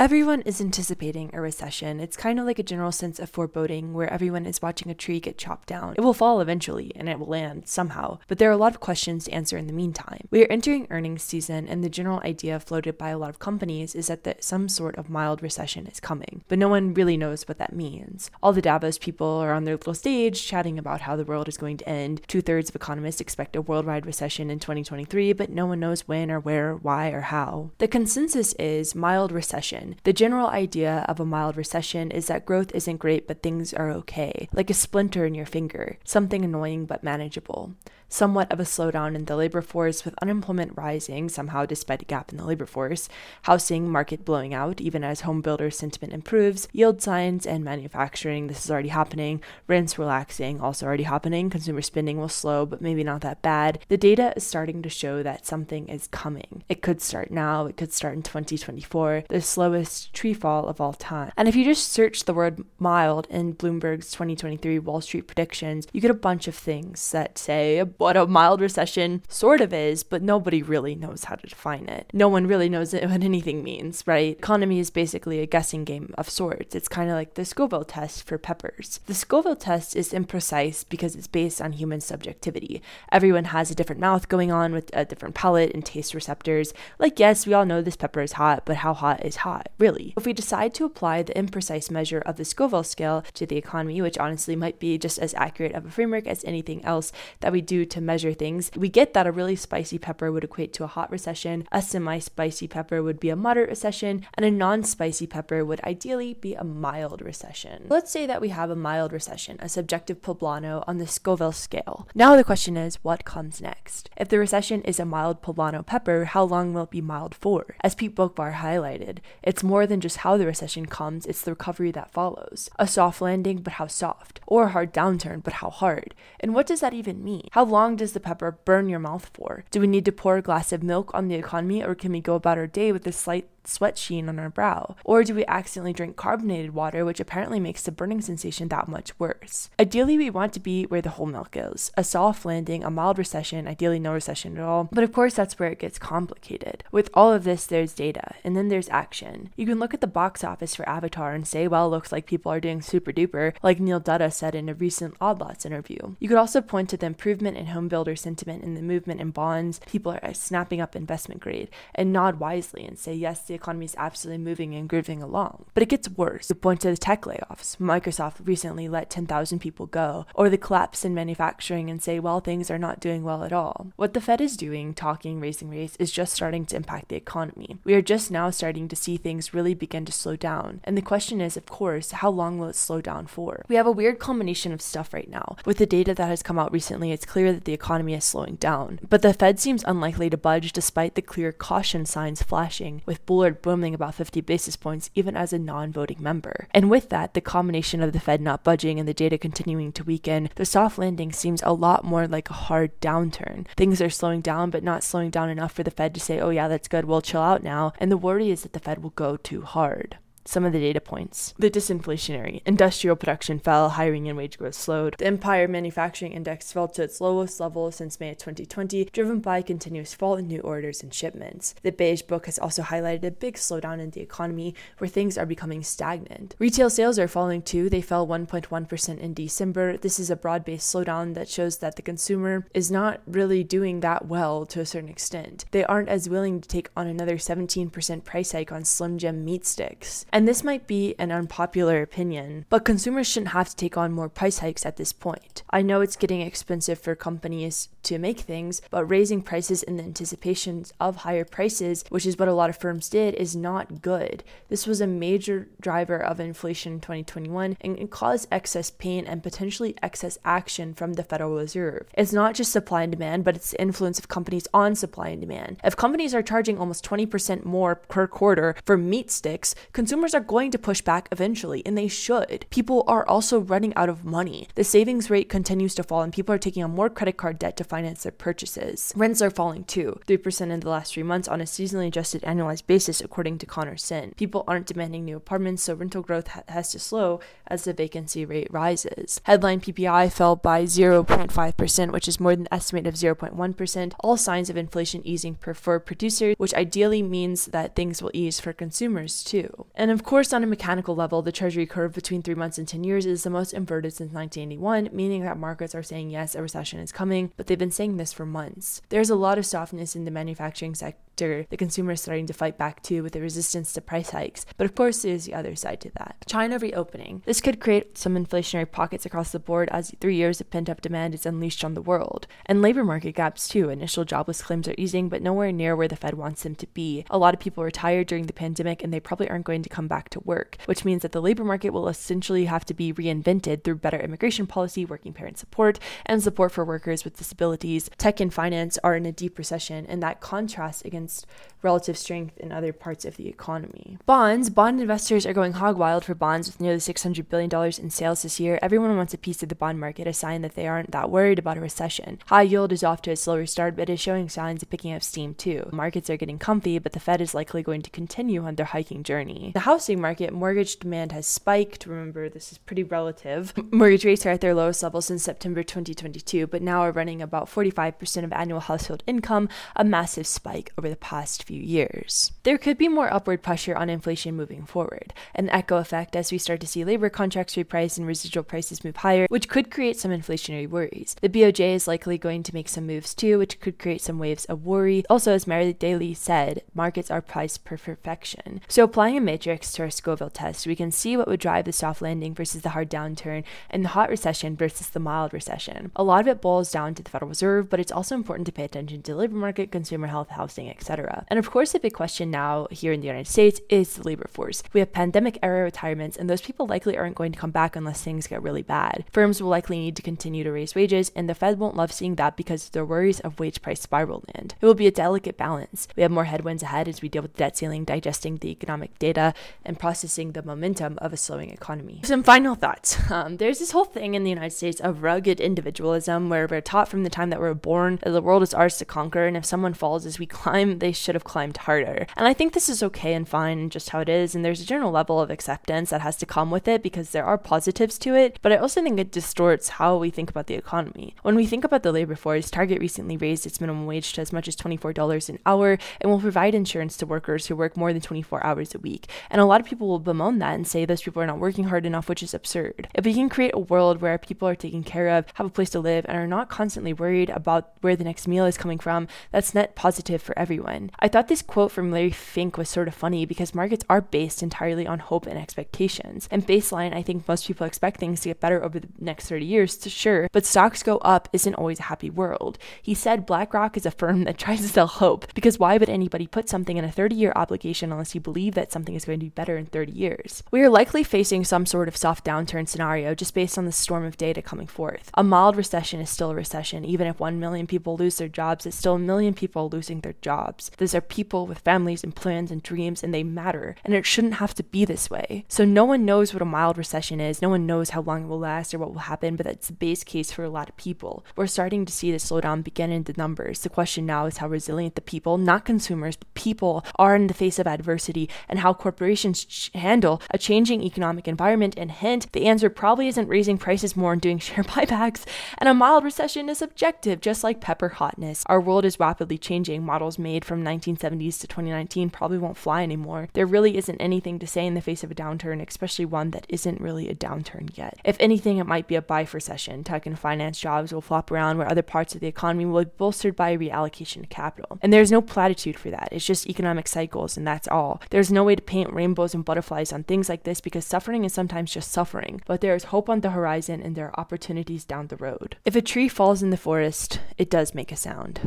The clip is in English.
Everyone is anticipating a recession. It's kind of like a general sense of foreboding where everyone is watching a tree get chopped down. It will fall eventually and it will land somehow, but there are a lot of questions to answer in the meantime. We are entering earnings season, and the general idea floated by a lot of companies is that the, some sort of mild recession is coming, but no one really knows what that means. All the Davos people are on their little stage chatting about how the world is going to end. Two thirds of economists expect a worldwide recession in 2023, but no one knows when or where, why, or how. The consensus is mild recession. The general idea of a mild recession is that growth isn't great, but things are okay, like a splinter in your finger, something annoying but manageable somewhat of a slowdown in the labor force, with unemployment rising somehow despite a gap in the labor force, housing market blowing out even as home builder sentiment improves, yield signs and manufacturing, this is already happening, rents relaxing, also already happening, consumer spending will slow, but maybe not that bad. The data is starting to show that something is coming. It could start now, it could start in 2024, the slowest tree fall of all time. And if you just search the word mild in Bloomberg's 2023 Wall Street predictions, you get a bunch of things that say what a mild recession sort of is, but nobody really knows how to define it. No one really knows what anything means, right? Economy is basically a guessing game of sorts. It's kind of like the Scoville test for peppers. The Scoville test is imprecise because it's based on human subjectivity. Everyone has a different mouth going on with a different palate and taste receptors. Like, yes, we all know this pepper is hot, but how hot is hot, really? If we decide to apply the imprecise measure of the Scoville scale to the economy, which honestly might be just as accurate of a framework as anything else that we do to measure things, we get that a really spicy pepper would equate to a hot recession, a semi spicy pepper would be a moderate recession, and a non spicy pepper would ideally be a mild recession. Let's say that we have a mild recession, a subjective poblano on the Scoville scale. Now the question is, what comes next? If the recession is a mild poblano pepper, how long will it be mild for? As Pete Boockvar highlighted, it's more than just how the recession comes, it's the recovery that follows. A soft landing, but how soft? Or a hard downturn, but how hard? And what does that even mean? How long does the pepper burn your mouth for? Do we need to pour a glass of milk on the economy, or can we go about our day with a slight sweat sheen on our brow? Or do we accidentally drink carbonated water, which apparently makes the burning sensation that much worse? Ideally, we want to be where the whole milk is a soft landing, a mild recession, ideally no recession at all. But of course, that's where it gets complicated. With all of this, there's data, and then there's action. You can look at the box office for Avatar and say, well, looks like people are doing super duper, like Neil Dutta said in a recent Odd Lots interview. You could also point to the improvement in home builder sentiment and the movement in bonds. People are snapping up investment grade and nod wisely and say, yes, the economy is absolutely moving and grooving along. But it gets worse. You point to the tech layoffs. Microsoft recently let 10,000 people go, or the collapse in manufacturing and say, well, things are not doing well at all. What the Fed is doing, talking, raising rates, is just starting to impact the economy. We are just now starting to see things really begin to slow down. And the question is, of course, how long will it slow down for? We have a weird combination of stuff right now. With the data that has come out recently, it's clear that the economy is slowing down. But the Fed seems unlikely to budge despite the clear caution signs flashing, with Booming about 50 basis points even as a non voting member. And with that, the combination of the Fed not budging and the data continuing to weaken, the soft landing seems a lot more like a hard downturn. Things are slowing down, but not slowing down enough for the Fed to say, oh, yeah, that's good, we'll chill out now. And the worry is that the Fed will go too hard some of the data points. The disinflationary. Industrial production fell, hiring and wage growth slowed. The Empire Manufacturing Index fell to its lowest level since May of 2020, driven by continuous fall in new orders and shipments. The Beige Book has also highlighted a big slowdown in the economy where things are becoming stagnant. Retail sales are falling too. They fell 1.1% in December. This is a broad based slowdown that shows that the consumer is not really doing that well to a certain extent. They aren't as willing to take on another 17% price hike on Slim Jim meat sticks. And this might be an unpopular opinion, but consumers shouldn't have to take on more price hikes at this point. I know it's getting expensive for companies to make things, but raising prices in the anticipation of higher prices, which is what a lot of firms did, is not good. This was a major driver of inflation in 2021 and caused excess pain and potentially excess action from the Federal Reserve. It's not just supply and demand, but it's the influence of companies on supply and demand. If companies are charging almost 20% more per quarter for meat sticks, consumers consumers are going to push back eventually, and they should. People are also running out of money. The savings rate continues to fall, and people are taking on more credit card debt to finance their purchases. Rents are falling too, 3% in the last three months on a seasonally adjusted annualized basis, according to Conor Sen. People aren't demanding new apartments, so rental growth ha- has to slow as the vacancy rate rises. Headline PPI fell by 0.5%, which is more than the estimate of 0.1%. All signs of inflation easing for producers, which ideally means that things will ease for consumers too. And of course, on a mechanical level, the treasury curve between three months and 10 years is the most inverted since 1981, meaning that markets are saying yes, a recession is coming, but they've been saying this for months. There's a lot of softness in the manufacturing sector sector, the consumer is starting to fight back too with the resistance to price hikes. But of course, there's the other side to that. China reopening. This could create some inflationary pockets across the board as three years of pent up demand is unleashed on the world. And labor market gaps too. Initial jobless claims are easing, but nowhere near where the Fed wants them to be. A lot of people retired during the pandemic and they probably aren't going to come back to work, which means that the labor market will essentially have to be reinvented through better immigration policy, working parent support, and support for workers with disabilities. Tech and finance are in a deep recession, and that contrasts against relative strength in other parts of the economy. Bonds, bond investors are going hog wild for bonds with nearly $600 billion in sales this year. Everyone wants a piece of the bond market, a sign that they aren't that worried about a recession. High yield is off to a slower start, but is showing signs of picking up steam too. Markets are getting comfy, but the Fed is likely going to continue on their hiking journey. The housing market, mortgage demand has spiked. Remember, this is pretty relative. Mortgage rates are at their lowest level since September 2022, but now are running about 45% of annual household income, a massive spike over the past few years. There could be more upward pressure on inflation moving forward, an echo effect as we start to see labor contracts reprice and residual prices move higher, which could create some inflationary worries. The BOJ is likely going to make some moves too, which could create some waves of worry. Also, as Mary Daly said, markets are priced per perfection. So, applying a matrix to our Scoville test, we can see what would drive the soft landing versus the hard downturn and the hot recession versus the mild recession. A lot of it boils down to the Federal Reserve, but it's also important to pay attention to the labor market, consumer health, housing, etc. And of course, the big question now here in the United States is the labor force. We have pandemic era retirements, and those people likely aren't going to come back unless things get really bad. Firms will likely need to continue to raise wages, and the Fed won't love seeing that because their worries of wage price spiral land. It will be a delicate balance. We have more headwinds ahead as we deal with the debt ceiling, digesting the economic data, and processing the momentum of a slowing economy. Some final thoughts. Um, there's this whole thing in the United States of rugged individualism where we're taught from the time that we're born that the world is ours to conquer, and if someone falls as we climb, they should have climbed harder. And I think this is okay and fine, just how it is. And there's a general level of acceptance that has to come with it because there are positives to it. But I also think it distorts how we think about the economy. When we think about the labor force, Target recently raised its minimum wage to as much as $24 an hour and will provide insurance to workers who work more than 24 hours a week. And a lot of people will bemoan that and say those people are not working hard enough, which is absurd. If we can create a world where people are taken care of, have a place to live, and are not constantly worried about where the next meal is coming from, that's net positive for everyone. I thought this quote from Larry Fink was sort of funny because markets are based entirely on hope and expectations. And baseline, I think most people expect things to get better over the next 30 years, to sure, but stocks go up isn't always a happy world. He said BlackRock is a firm that tries to sell hope because why would anybody put something in a 30 year obligation unless you believe that something is going to be better in 30 years? We are likely facing some sort of soft downturn scenario just based on the storm of data coming forth. A mild recession is still a recession. Even if 1 million people lose their jobs, it's still a million people losing their jobs. These are people with families and plans and dreams and they matter. And it shouldn't have to be this way. So no one knows what a mild recession is. No one knows how long it will last or what will happen, but that's the base case for a lot of people. We're starting to see the slowdown begin in the numbers. The question now is how resilient the people, not consumers, but people are in the face of adversity and how corporations ch- handle a changing economic environment. And hint, the answer probably isn't raising prices more and doing share buybacks. And a mild recession is subjective, just like pepper hotness. Our world is rapidly changing. Models made from 1970s to 2019 probably won't fly anymore. There really isn't anything to say in the face of a downturn, especially one that isn't really a downturn yet. If anything, it might be a vibecession. Tech and finance jobs will flop around where other parts of the economy will be bolstered by reallocation of capital. And there's no platitude for that. It's just economic cycles, and that's all. There's no way to paint rainbows and butterflies on things like this because suffering is sometimes just suffering. But there is hope on the horizon and there are opportunities down the road. If a tree falls in the forest, it does make a sound.